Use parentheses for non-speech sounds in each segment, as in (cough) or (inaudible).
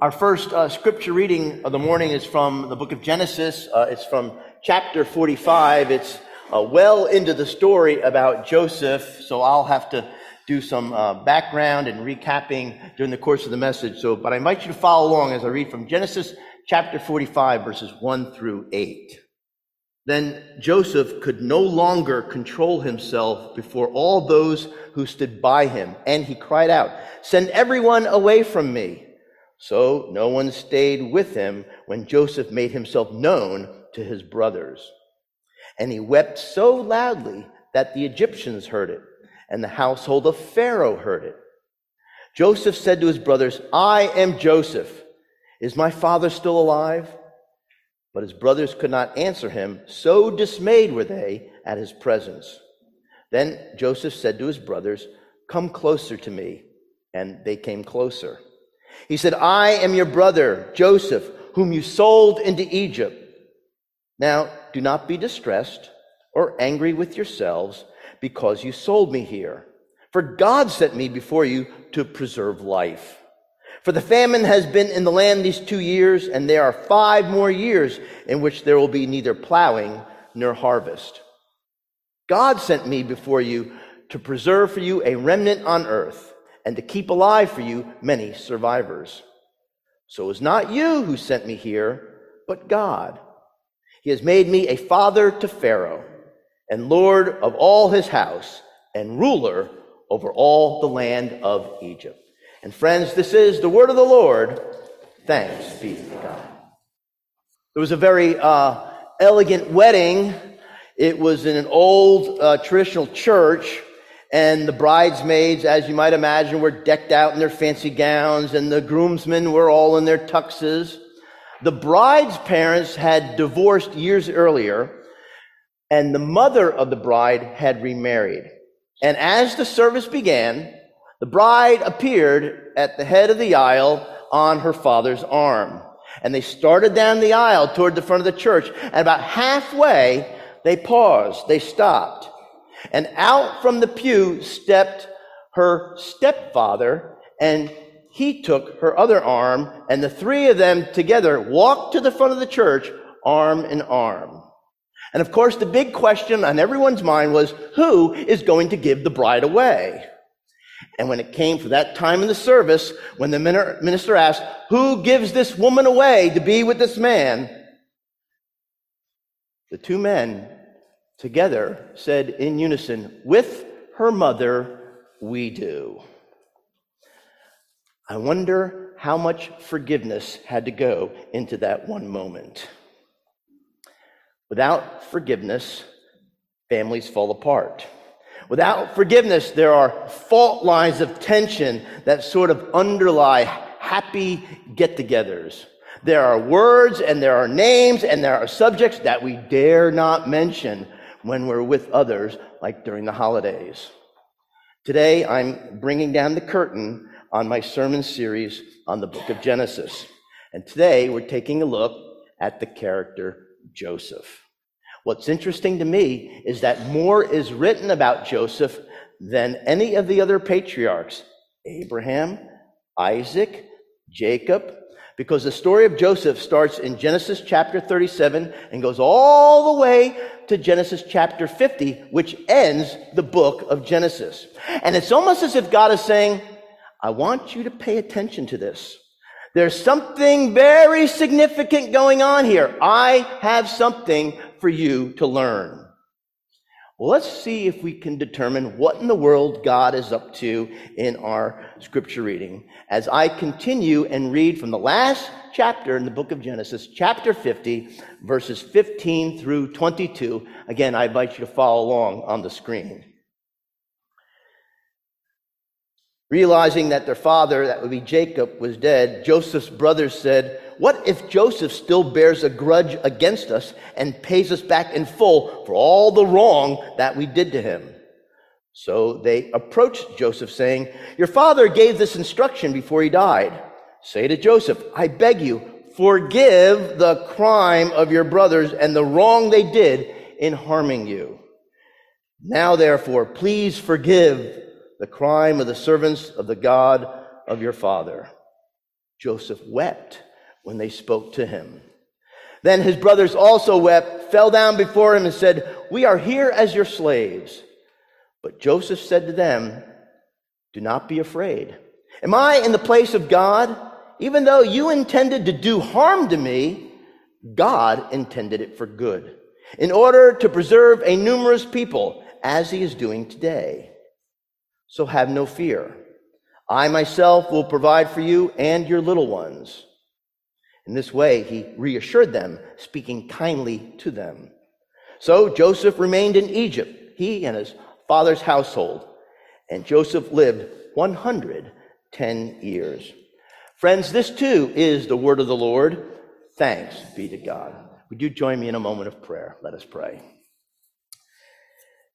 Our first uh, scripture reading of the morning is from the book of Genesis. Uh, it's from chapter 45. It's uh, well into the story about Joseph, so I'll have to do some uh, background and recapping during the course of the message. So, but I invite you to follow along as I read from Genesis chapter 45, verses 1 through 8. Then Joseph could no longer control himself before all those who stood by him, and he cried out, Send everyone away from me. So no one stayed with him when Joseph made himself known to his brothers. And he wept so loudly that the Egyptians heard it, and the household of Pharaoh heard it. Joseph said to his brothers, I am Joseph. Is my father still alive? But his brothers could not answer him, so dismayed were they at his presence. Then Joseph said to his brothers, Come closer to me. And they came closer. He said, I am your brother, Joseph, whom you sold into Egypt. Now, do not be distressed or angry with yourselves because you sold me here. For God sent me before you to preserve life. For the famine has been in the land these two years, and there are five more years in which there will be neither plowing nor harvest. God sent me before you to preserve for you a remnant on earth and to keep alive for you many survivors. So it was not you who sent me here, but God. He has made me a father to Pharaoh and Lord of all his house and ruler over all the land of Egypt. And friends, this is the word of the Lord. Thanks be to God. It was a very uh, elegant wedding. It was in an old uh, traditional church and the bridesmaids, as you might imagine, were decked out in their fancy gowns, and the groomsmen were all in their tuxes. The bride's parents had divorced years earlier, and the mother of the bride had remarried. And as the service began, the bride appeared at the head of the aisle on her father's arm. And they started down the aisle toward the front of the church, and about halfway, they paused, they stopped. And out from the pew stepped her stepfather, and he took her other arm, and the three of them together walked to the front of the church, arm in arm. And of course, the big question on everyone's mind was who is going to give the bride away? And when it came for that time in the service, when the minister asked, Who gives this woman away to be with this man? The two men together said in unison, With her mother, we do. I wonder how much forgiveness had to go into that one moment. Without forgiveness, families fall apart. Without forgiveness, there are fault lines of tension that sort of underlie happy get togethers. There are words and there are names and there are subjects that we dare not mention when we're with others, like during the holidays. Today, I'm bringing down the curtain on my sermon series on the book of Genesis. And today, we're taking a look at the character Joseph. What's interesting to me is that more is written about Joseph than any of the other patriarchs Abraham, Isaac, Jacob, because the story of Joseph starts in Genesis chapter 37 and goes all the way to Genesis chapter 50, which ends the book of Genesis. And it's almost as if God is saying, I want you to pay attention to this. There's something very significant going on here. I have something for you to learn. Well, let's see if we can determine what in the world God is up to in our scripture reading as I continue and read from the last chapter in the book of Genesis, chapter 50, verses 15 through 22. Again, I invite you to follow along on the screen. Realizing that their father, that would be Jacob, was dead, Joseph's brothers said, what if Joseph still bears a grudge against us and pays us back in full for all the wrong that we did to him? So they approached Joseph, saying, Your father gave this instruction before he died. Say to Joseph, I beg you, forgive the crime of your brothers and the wrong they did in harming you. Now, therefore, please forgive the crime of the servants of the God of your father. Joseph wept when they spoke to him. Then his brothers also wept, fell down before him, and said, We are here as your slaves. But Joseph said to them, Do not be afraid. Am I in the place of God? Even though you intended to do harm to me, God intended it for good, in order to preserve a numerous people, as he is doing today. So have no fear. I myself will provide for you and your little ones. In this way, he reassured them, speaking kindly to them. So Joseph remained in Egypt, he and his father's household, and Joseph lived 110 years. Friends, this too is the word of the Lord. Thanks be to God. Would you join me in a moment of prayer? Let us pray.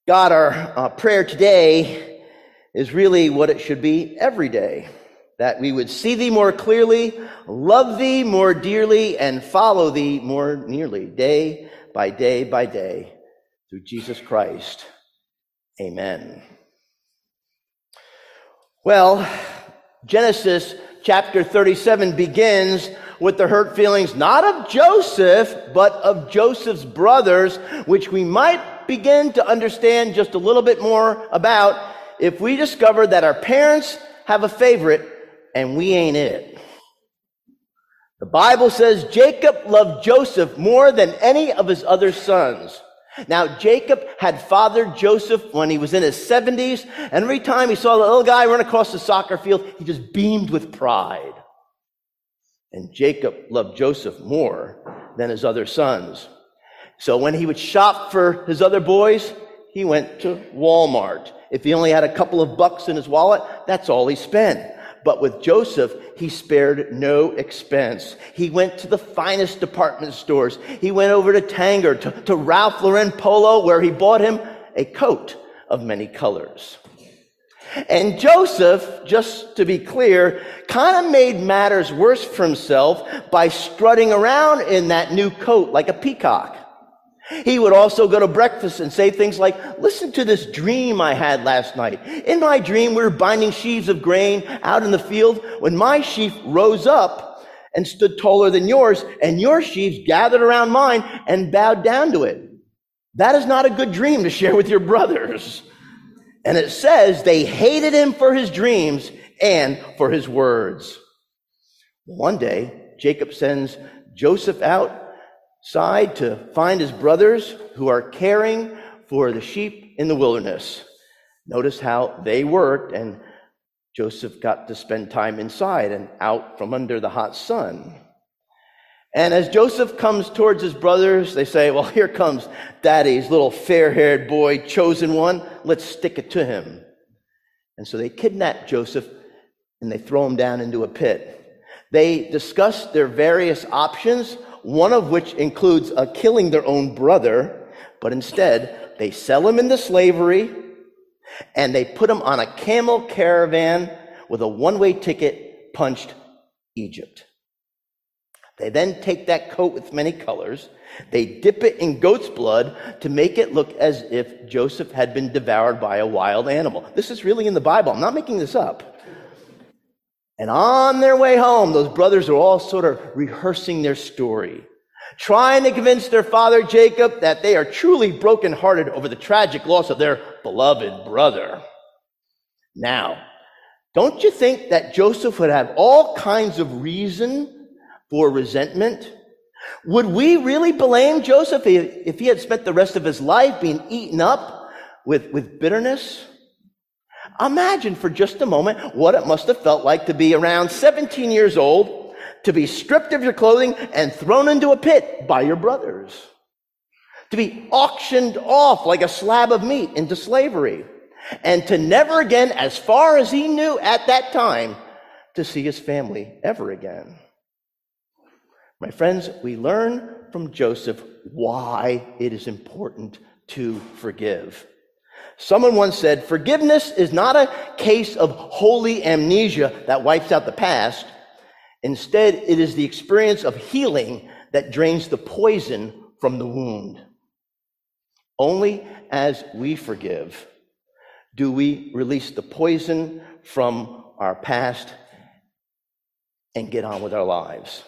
God, our uh, prayer today is really what it should be every day that we would see thee more clearly, love thee more dearly, and follow thee more nearly, day by day by day, through Jesus Christ. Amen. Well, Genesis chapter 37 begins with the hurt feelings not of Joseph, but of Joseph's brothers, which we might begin to understand just a little bit more about if we discover that our parents have a favorite and we ain't it. The Bible says Jacob loved Joseph more than any of his other sons. Now, Jacob had fathered Joseph when he was in his 70s, and every time he saw the little guy run across the soccer field, he just beamed with pride. And Jacob loved Joseph more than his other sons. So when he would shop for his other boys, he went to Walmart. If he only had a couple of bucks in his wallet, that's all he spent. But with Joseph, he spared no expense. He went to the finest department stores. He went over to Tanger, to, to Ralph Lauren Polo, where he bought him a coat of many colors. And Joseph, just to be clear, kind of made matters worse for himself by strutting around in that new coat like a peacock. He would also go to breakfast and say things like, listen to this dream I had last night. In my dream, we were binding sheaves of grain out in the field when my sheaf rose up and stood taller than yours and your sheaves gathered around mine and bowed down to it. That is not a good dream to share with your brothers. And it says they hated him for his dreams and for his words. One day, Jacob sends Joseph out side to find his brothers who are caring for the sheep in the wilderness. Notice how they worked, and Joseph got to spend time inside and out from under the hot sun. And as Joseph comes towards his brothers, they say, Well, (laughs) here comes daddy's little fair haired boy, chosen one. Let's stick it to him. And so they kidnap Joseph and they throw him down into a pit. They discuss their various options one of which includes uh, killing their own brother, but instead they sell him into slavery and they put him on a camel caravan with a one way ticket punched Egypt. They then take that coat with many colors, they dip it in goat's blood to make it look as if Joseph had been devoured by a wild animal. This is really in the Bible. I'm not making this up. And on their way home, those brothers are all sort of rehearsing their story, trying to convince their father Jacob that they are truly brokenhearted over the tragic loss of their beloved brother. Now, don't you think that Joseph would have all kinds of reason for resentment? Would we really blame Joseph if he had spent the rest of his life being eaten up with, with bitterness? Imagine for just a moment what it must have felt like to be around 17 years old, to be stripped of your clothing and thrown into a pit by your brothers, to be auctioned off like a slab of meat into slavery, and to never again, as far as he knew at that time, to see his family ever again. My friends, we learn from Joseph why it is important to forgive. Someone once said, forgiveness is not a case of holy amnesia that wipes out the past. Instead, it is the experience of healing that drains the poison from the wound. Only as we forgive do we release the poison from our past and get on with our lives.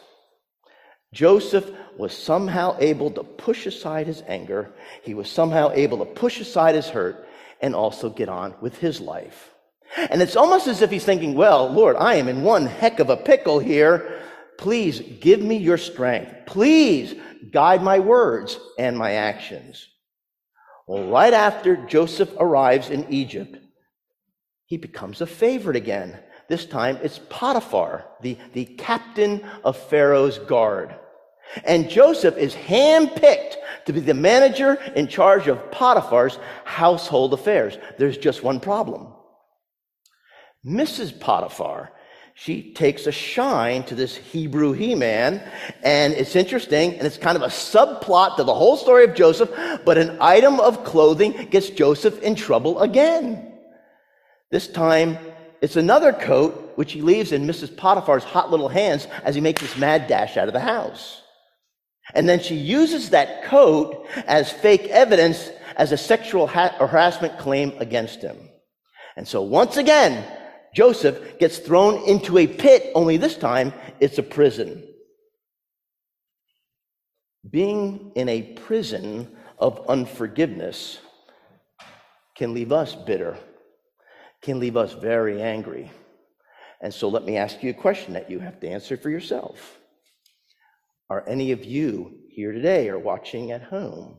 Joseph was somehow able to push aside his anger. He was somehow able to push aside his hurt and also get on with his life. And it's almost as if he's thinking, well, Lord, I am in one heck of a pickle here. Please give me your strength. Please guide my words and my actions. Well, right after Joseph arrives in Egypt, he becomes a favorite again. This time it's Potiphar, the, the captain of Pharaoh's guard. And Joseph is handpicked to be the manager in charge of Potiphar's household affairs. There's just one problem. Mrs. Potiphar, she takes a shine to this Hebrew he man. And it's interesting, and it's kind of a subplot to the whole story of Joseph, but an item of clothing gets Joseph in trouble again. This time, it's another coat which he leaves in Mrs. Potiphar's hot little hands as he makes this mad dash out of the house. And then she uses that coat as fake evidence as a sexual ha- harassment claim against him. And so once again, Joseph gets thrown into a pit, only this time it's a prison. Being in a prison of unforgiveness can leave us bitter, can leave us very angry. And so let me ask you a question that you have to answer for yourself. Are any of you here today or watching at home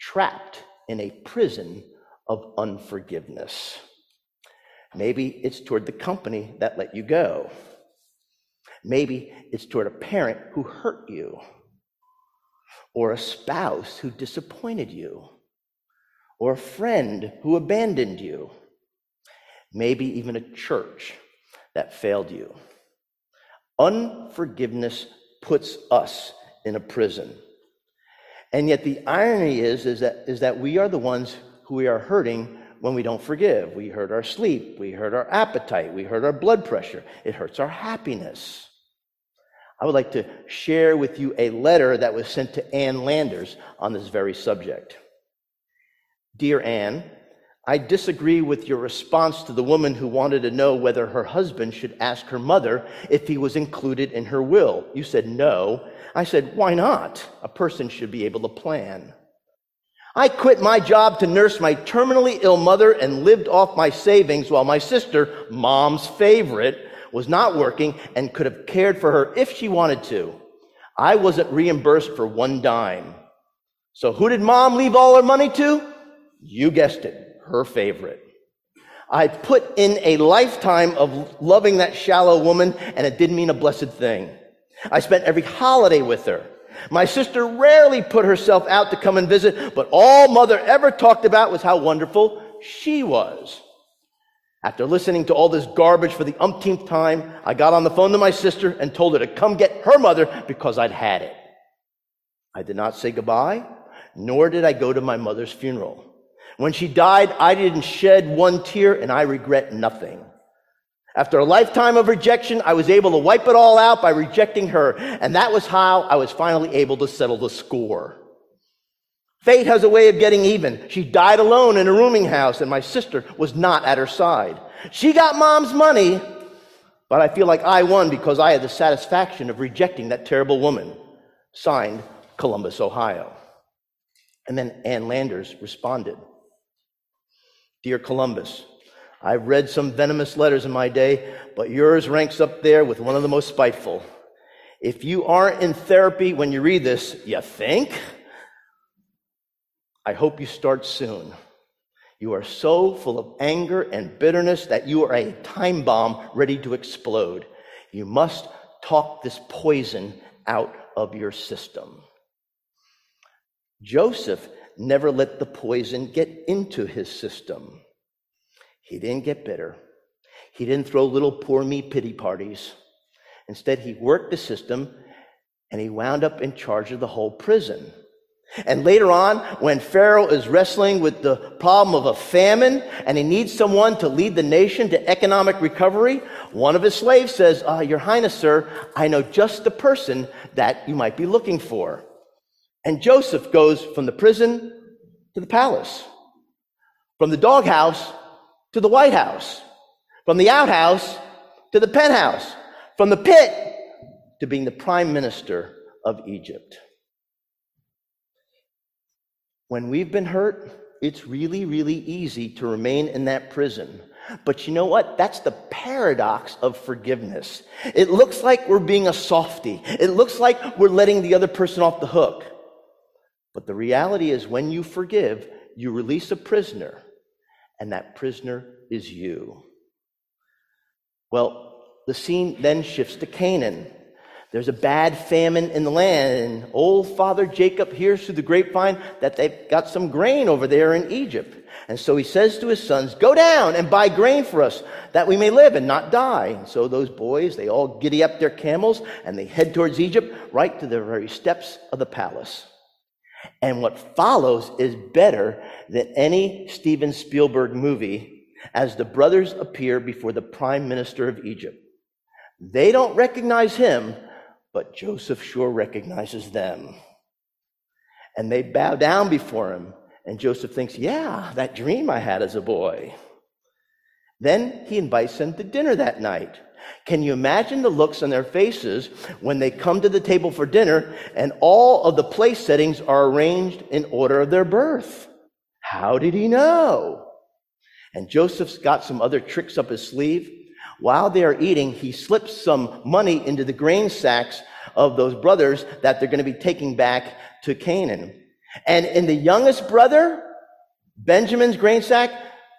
trapped in a prison of unforgiveness? Maybe it's toward the company that let you go. Maybe it's toward a parent who hurt you, or a spouse who disappointed you, or a friend who abandoned you. Maybe even a church that failed you. Unforgiveness puts us in a prison. And yet the irony is, is, that, is that we are the ones who we are hurting when we don't forgive. We hurt our sleep, we hurt our appetite, we hurt our blood pressure, it hurts our happiness. I would like to share with you a letter that was sent to Ann Landers on this very subject. Dear Ann, I disagree with your response to the woman who wanted to know whether her husband should ask her mother if he was included in her will. You said no. I said, why not? A person should be able to plan. I quit my job to nurse my terminally ill mother and lived off my savings while my sister, mom's favorite, was not working and could have cared for her if she wanted to. I wasn't reimbursed for one dime. So who did mom leave all her money to? You guessed it her favorite. I put in a lifetime of loving that shallow woman, and it didn't mean a blessed thing. I spent every holiday with her. My sister rarely put herself out to come and visit, but all mother ever talked about was how wonderful she was. After listening to all this garbage for the umpteenth time, I got on the phone to my sister and told her to come get her mother because I'd had it. I did not say goodbye, nor did I go to my mother's funeral. When she died, I didn't shed one tear and I regret nothing. After a lifetime of rejection, I was able to wipe it all out by rejecting her. And that was how I was finally able to settle the score. Fate has a way of getting even. She died alone in a rooming house and my sister was not at her side. She got mom's money, but I feel like I won because I had the satisfaction of rejecting that terrible woman. Signed, Columbus, Ohio. And then Ann Landers responded. Dear Columbus, I've read some venomous letters in my day, but yours ranks up there with one of the most spiteful. If you aren't in therapy when you read this, you think? I hope you start soon. You are so full of anger and bitterness that you are a time bomb ready to explode. You must talk this poison out of your system. Joseph never let the poison get into his system. He didn't get bitter. He didn't throw little poor me pity parties. Instead, he worked the system and he wound up in charge of the whole prison. And later on, when Pharaoh is wrestling with the problem of a famine and he needs someone to lead the nation to economic recovery, one of his slaves says, uh, Your Highness, sir, I know just the person that you might be looking for. And Joseph goes from the prison to the palace, from the doghouse to the White House, from the outhouse to the penthouse, from the pit to being the prime minister of Egypt. When we've been hurt, it's really, really easy to remain in that prison. But you know what? That's the paradox of forgiveness. It looks like we're being a softy. It looks like we're letting the other person off the hook. But the reality is, when you forgive, you release a prisoner, and that prisoner is you. Well, the scene then shifts to Canaan. There's a bad famine in the land, and old father Jacob hears through the grapevine that they've got some grain over there in Egypt. And so he says to his sons, Go down and buy grain for us, that we may live and not die. And so those boys, they all giddy up their camels and they head towards Egypt, right to the very steps of the palace. And what follows is better than any Steven Spielberg movie as the brothers appear before the prime minister of Egypt. They don't recognize him, but Joseph sure recognizes them. And they bow down before him. And Joseph thinks, yeah, that dream I had as a boy. Then he invites them to dinner that night. Can you imagine the looks on their faces when they come to the table for dinner and all of the place settings are arranged in order of their birth? How did he know? And Joseph's got some other tricks up his sleeve. While they are eating, he slips some money into the grain sacks of those brothers that they're going to be taking back to Canaan. And in the youngest brother, Benjamin's grain sack,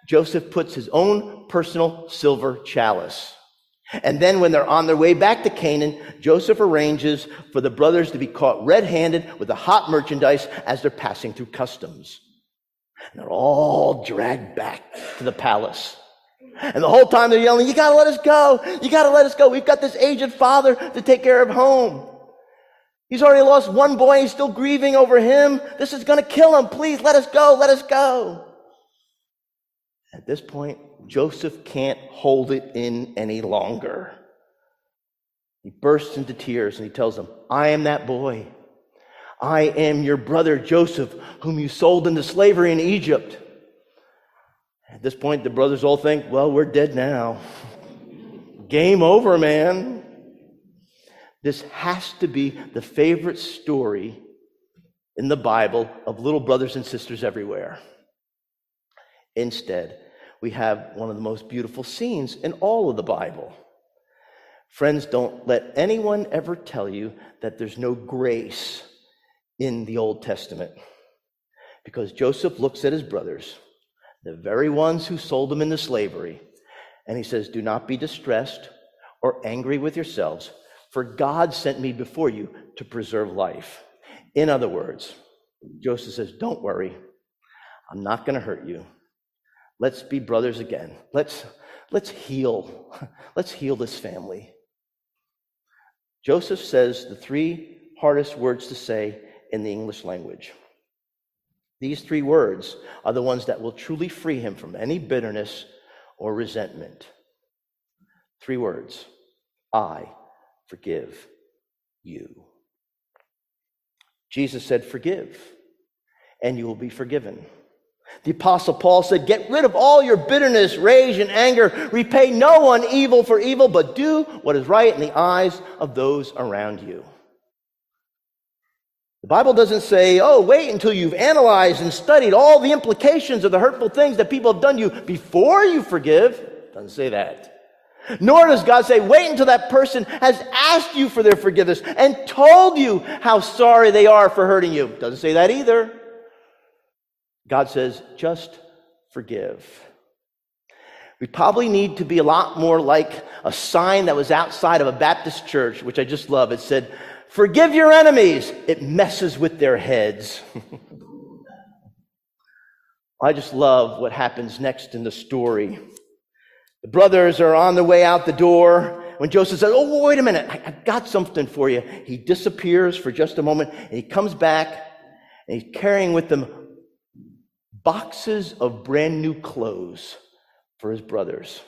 Joseph puts his own personal silver chalice. And then when they're on their way back to Canaan, Joseph arranges for the brothers to be caught red-handed with the hot merchandise as they're passing through customs. And they're all dragged back to the palace. And the whole time they're yelling, you gotta let us go. You gotta let us go. We've got this aged father to take care of home. He's already lost one boy. He's still grieving over him. This is to kill him. Please let us go. Let us go. At this point, Joseph can't hold it in any longer. He bursts into tears and he tells them, I am that boy. I am your brother Joseph, whom you sold into slavery in Egypt. At this point, the brothers all think, well, we're dead now. (laughs) Game over, man. This has to be the favorite story in the Bible of little brothers and sisters everywhere. Instead, we have one of the most beautiful scenes in all of the Bible. Friends, don't let anyone ever tell you that there's no grace in the Old Testament. Because Joseph looks at his brothers, the very ones who sold him into slavery, and he says, Do not be distressed or angry with yourselves for God sent me before you to preserve life. In other words, Joseph says, Don't worry. I'm not going to hurt you. Let's be brothers again. Let's, let's heal. (laughs) Let's heal this family. Joseph says the three hardest words to say in the English language. These three words are the ones that will truly free him from any bitterness or resentment. Three words I forgive you. Jesus said, Forgive, and you will be forgiven. The Apostle Paul said, Get rid of all your bitterness, rage, and anger. Repay no one evil for evil, but do what is right in the eyes of those around you. The Bible doesn't say, oh, wait until you've analyzed and studied all the implications of the hurtful things that people have done you before you forgive. It doesn't say that. Nor does God say, wait until that person has asked you for their forgiveness and told you how sorry they are for hurting you. Doesn't say that either. God says, just forgive. We probably need to be a lot more like a sign that was outside of a Baptist church, which I just love. It said, Forgive your enemies. It messes with their heads. (laughs) I just love what happens next in the story. The brothers are on their way out the door. When Joseph says, Oh, wait a minute, I, have got something for you. He disappears for just a moment and he comes back and he's carrying with him boxes of brand new clothes for his brothers.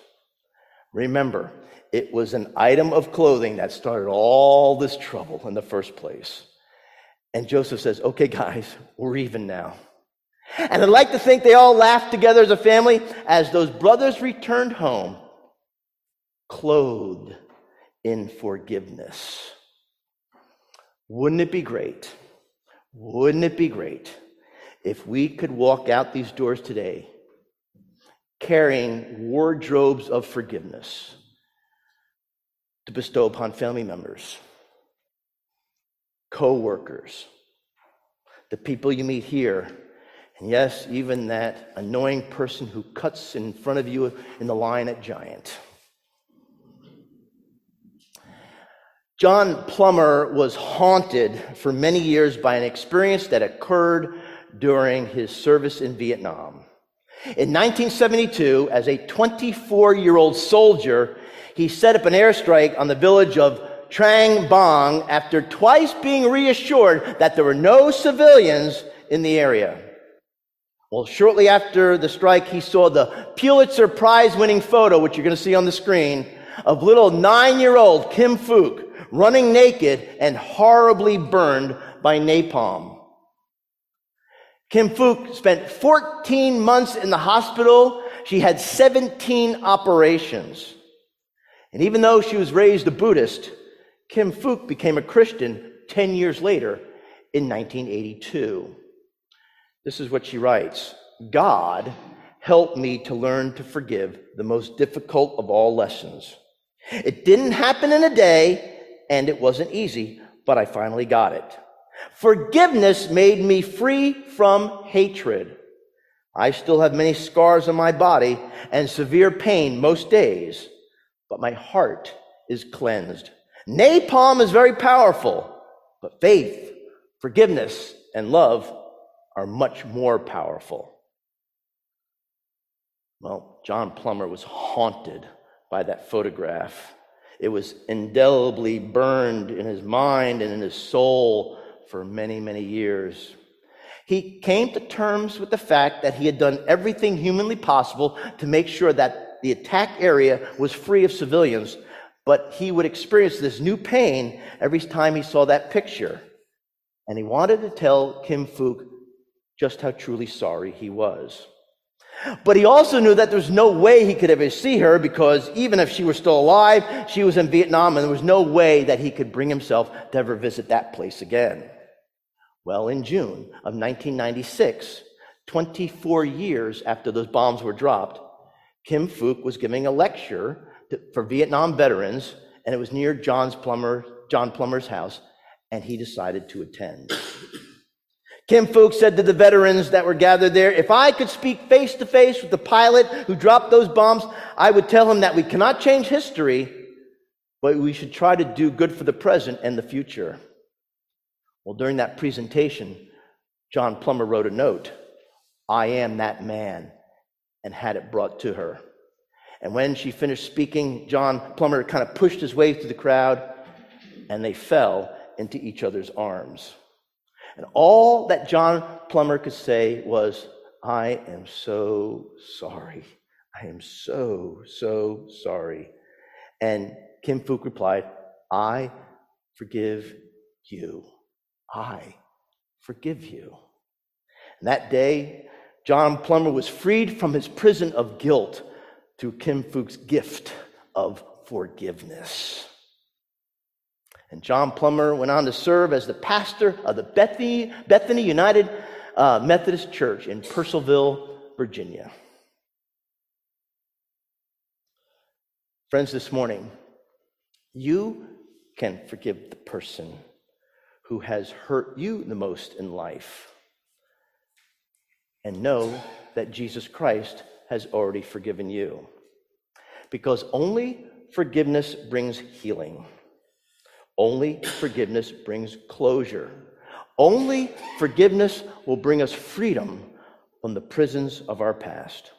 Remember, it was an item of clothing that started all this trouble in the first place. And Joseph says, Okay, guys, we're even now. And I'd like to think they all laughed together as a family as those brothers returned home, clothed in forgiveness. Wouldn't it be great? Wouldn't it be great if we could walk out these doors today carrying wardrobes of forgiveness to bestow upon family members, co workers, the people you meet here, and yes, even that annoying person who cuts in front of you in the line at Giant. John Plummer was haunted for many years by an experience that occurred during his service in Vietnam. In 1972, as a 24 year old soldier, he set up an airstrike on the village of Trang Bang after twice being reassured that there were no civilians in the area. Well, shortly after the strike, he saw the Pulitzer Prize winning photo, which you're going to see on the screen, of little nine year old Kim Phuc running naked and horribly burned by napalm. Kim Phuc spent 14 months in the hospital. She had 17 operations. And even though she was raised a Buddhist, Kim Phuc became a Christian 10 years later in 1982. This is what she writes God helped me to learn to forgive the most difficult of all lessons. It didn't happen in a day, and it wasn't easy, but I finally got it. Forgiveness made me free from hatred. I still have many scars on my body and severe pain most days, but my heart is cleansed. Napalm is very powerful, but faith, forgiveness, and love are much more powerful. Well, John Plummer was haunted by that photograph. It was indelibly burned in his mind and in his soul for many, many years. He came to terms with the fact that he had done everything humanly possible to make sure that the attack area was free of civilians, but he would experience this new pain every time he saw that picture. And he wanted to tell Kim Phuc just how truly sorry he was. But he also knew that there was no way he could ever see her because even if she were still alive, she was in Vietnam and there was no way that he could bring himself to ever visit that place again. Well, in June of 1996, 24 years after those bombs were dropped, Kim Phuc was giving a lecture to, for Vietnam veterans, and it was near John's Plummer, John Plummer's house, and he decided to attend. Kim Phuc said to the veterans that were gathered there, if I could speak face to face with the pilot who dropped those bombs, I would tell him that we cannot change history, but we should try to do good for the present and the future. Well, during that presentation, John Plummer wrote a note I am that man, and had it brought to her. And when she finished speaking, John Plummer kind of pushed his way through the crowd, and they fell into each other's arms. And all that John Plummer could say was, I am so sorry. I am so, so sorry. And Kim Phuc replied, I forgive you. I forgive you. And that day, John Plummer was freed from his prison of guilt through Kim Phuc's gift of forgiveness. And John Plummer went on to serve as the pastor of the Bethany, Bethany United uh, Methodist Church in Purcellville, Virginia. Friends, this morning, you can forgive the person who has hurt you the most in life. And know that Jesus Christ has already forgiven you. Because only forgiveness brings healing. Only forgiveness brings closure. Only forgiveness will bring us freedom from the prisons of our past.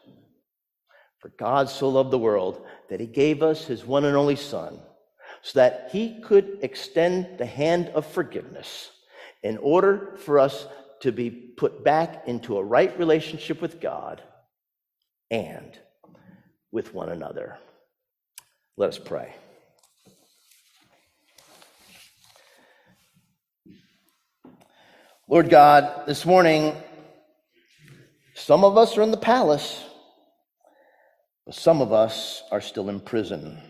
For God so loved the world that he gave us his one and only Son so that he could extend the hand of forgiveness in order for us to be put back into a right relationship with God and with one another. Let us pray. Lord God, this morning, some of us are in the palace, but some of us are still in prison.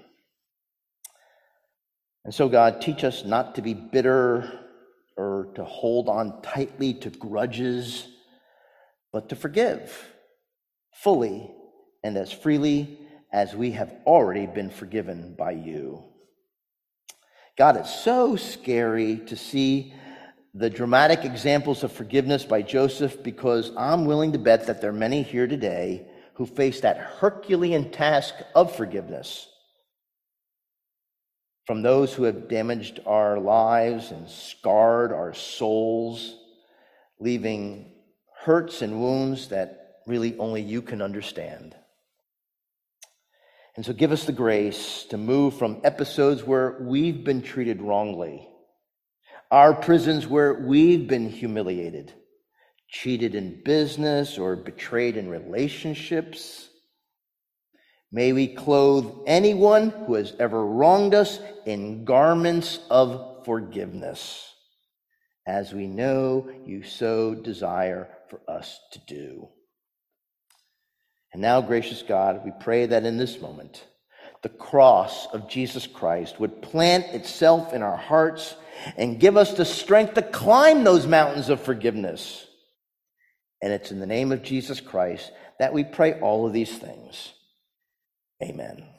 And so, God, teach us not to be bitter or to hold on tightly to grudges, but to forgive fully and as freely as we have already been forgiven by you. God, it's so scary to see the dramatic examples of forgiveness by Joseph because I'm willing to bet that there are many here today who face that Herculean task of forgiveness from those who have damaged our lives and scarred our souls, leaving hurts and wounds that really only you can understand. And so give us the grace to move from episodes where we've been treated wrongly, our prisons where we've been humiliated, cheated in business, or betrayed in relationships. May we clothe anyone who has ever wronged us in garments of forgiveness, as we know you so desire for us to do. And now, gracious God, we pray that in this moment, the cross of Jesus Christ would plant itself in our hearts and give us the strength to climb those mountains of forgiveness. And it's in the name of Jesus Christ that we pray all of these things. Amen.